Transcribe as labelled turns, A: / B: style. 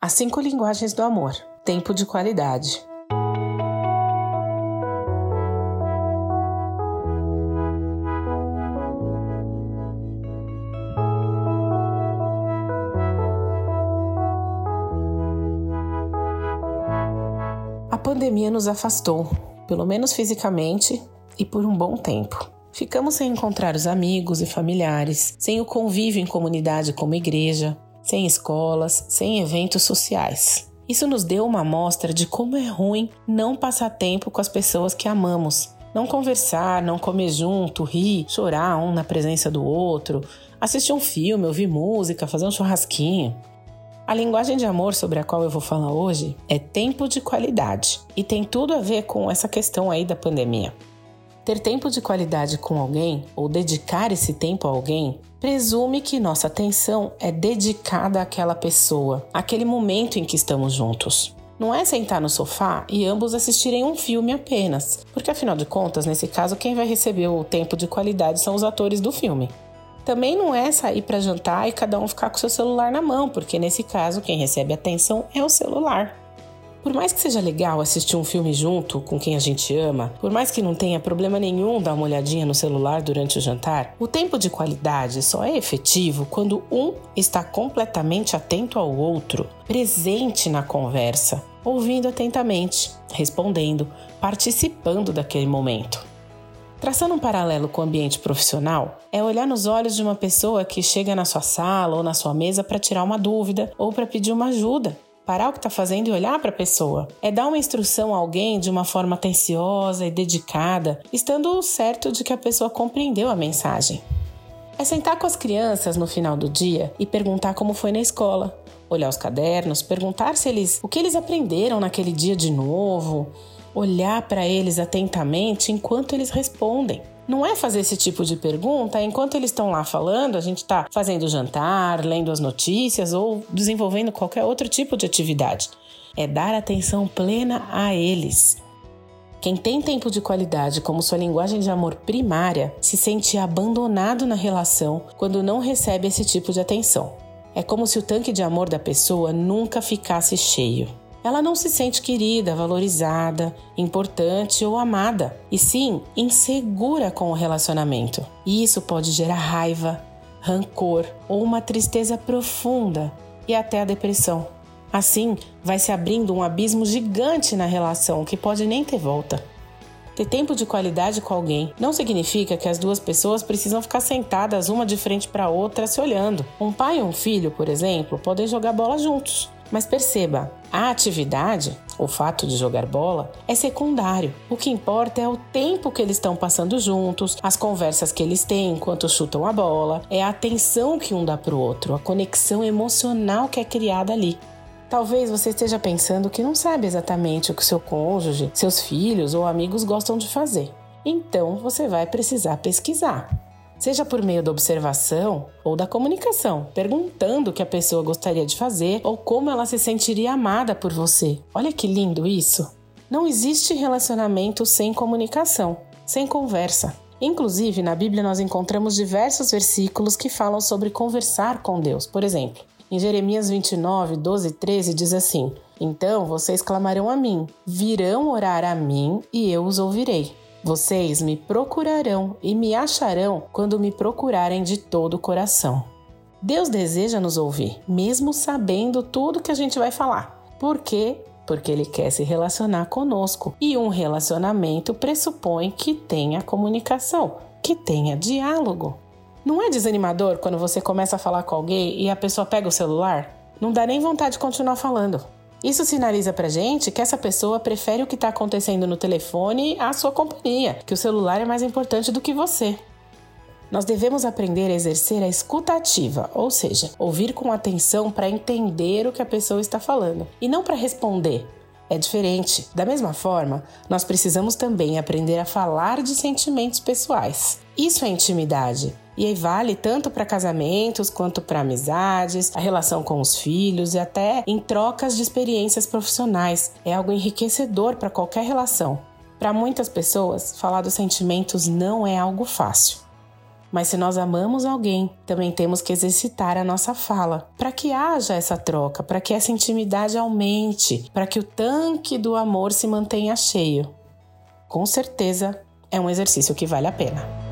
A: As cinco linguagens do amor. Tempo de qualidade. A pandemia nos afastou, pelo menos fisicamente e por um bom tempo. Ficamos sem encontrar os amigos e familiares, sem o convívio em comunidade como igreja, sem escolas, sem eventos sociais. Isso nos deu uma amostra de como é ruim não passar tempo com as pessoas que amamos. Não conversar, não comer junto, rir, chorar um na presença do outro, assistir um filme, ouvir música, fazer um churrasquinho. A linguagem de amor sobre a qual eu vou falar hoje é tempo de qualidade e tem tudo a ver com essa questão aí da pandemia. Ter tempo de qualidade com alguém ou dedicar esse tempo a alguém presume que nossa atenção é dedicada àquela pessoa, àquele momento em que estamos juntos. Não é sentar no sofá e ambos assistirem um filme apenas, porque afinal de contas, nesse caso, quem vai receber o tempo de qualidade são os atores do filme. Também não é sair para jantar e cada um ficar com seu celular na mão, porque nesse caso quem recebe atenção é o celular. Por mais que seja legal assistir um filme junto com quem a gente ama, por mais que não tenha problema nenhum dar uma olhadinha no celular durante o jantar, o tempo de qualidade só é efetivo quando um está completamente atento ao outro, presente na conversa, ouvindo atentamente, respondendo, participando daquele momento. Traçando um paralelo com o ambiente profissional, é olhar nos olhos de uma pessoa que chega na sua sala ou na sua mesa para tirar uma dúvida ou para pedir uma ajuda parar o que está fazendo e olhar para a pessoa. É dar uma instrução a alguém de uma forma atenciosa e dedicada, estando certo de que a pessoa compreendeu a mensagem. É sentar com as crianças no final do dia e perguntar como foi na escola, olhar os cadernos, perguntar se eles o que eles aprenderam naquele dia de novo, olhar para eles atentamente enquanto eles respondem. Não é fazer esse tipo de pergunta enquanto eles estão lá falando, a gente está fazendo jantar, lendo as notícias ou desenvolvendo qualquer outro tipo de atividade. É dar atenção plena a eles. Quem tem tempo de qualidade como sua linguagem de amor primária se sente abandonado na relação quando não recebe esse tipo de atenção. É como se o tanque de amor da pessoa nunca ficasse cheio ela não se sente querida, valorizada, importante ou amada, e sim insegura com o relacionamento. E isso pode gerar raiva, rancor ou uma tristeza profunda e até a depressão. Assim, vai se abrindo um abismo gigante na relação que pode nem ter volta. Ter tempo de qualidade com alguém não significa que as duas pessoas precisam ficar sentadas uma de frente para a outra se olhando. Um pai e um filho, por exemplo, podem jogar bola juntos, mas perceba, a atividade, o fato de jogar bola, é secundário. O que importa é o tempo que eles estão passando juntos, as conversas que eles têm enquanto chutam a bola, é a atenção que um dá para o outro, a conexão emocional que é criada ali. Talvez você esteja pensando que não sabe exatamente o que seu cônjuge, seus filhos ou amigos gostam de fazer. Então você vai precisar pesquisar seja por meio da observação ou da comunicação, perguntando o que a pessoa gostaria de fazer ou como ela se sentiria amada por você. Olha que lindo isso! Não existe relacionamento sem comunicação, sem conversa. Inclusive, na Bíblia nós encontramos diversos versículos que falam sobre conversar com Deus. Por exemplo, em Jeremias 29, 12 e 13 diz assim: Então vocês clamarão a mim, virão orar a mim e eu os ouvirei. Vocês me procurarão e me acharão quando me procurarem de todo o coração. Deus deseja nos ouvir, mesmo sabendo tudo que a gente vai falar. Por quê? Porque Ele quer se relacionar conosco e um relacionamento pressupõe que tenha comunicação, que tenha diálogo. Não é desanimador quando você começa a falar com alguém e a pessoa pega o celular? Não dá nem vontade de continuar falando. Isso sinaliza pra gente que essa pessoa prefere o que está acontecendo no telefone à sua companhia, que o celular é mais importante do que você. Nós devemos aprender a exercer a escuta ativa, ou seja, ouvir com atenção para entender o que a pessoa está falando e não para responder. É diferente. Da mesma forma, nós precisamos também aprender a falar de sentimentos pessoais. Isso é intimidade. E aí vale tanto para casamentos quanto para amizades, a relação com os filhos e até em trocas de experiências profissionais. É algo enriquecedor para qualquer relação. Para muitas pessoas, falar dos sentimentos não é algo fácil. Mas se nós amamos alguém, também temos que exercitar a nossa fala, para que haja essa troca, para que essa intimidade aumente, para que o tanque do amor se mantenha cheio. Com certeza é um exercício que vale a pena.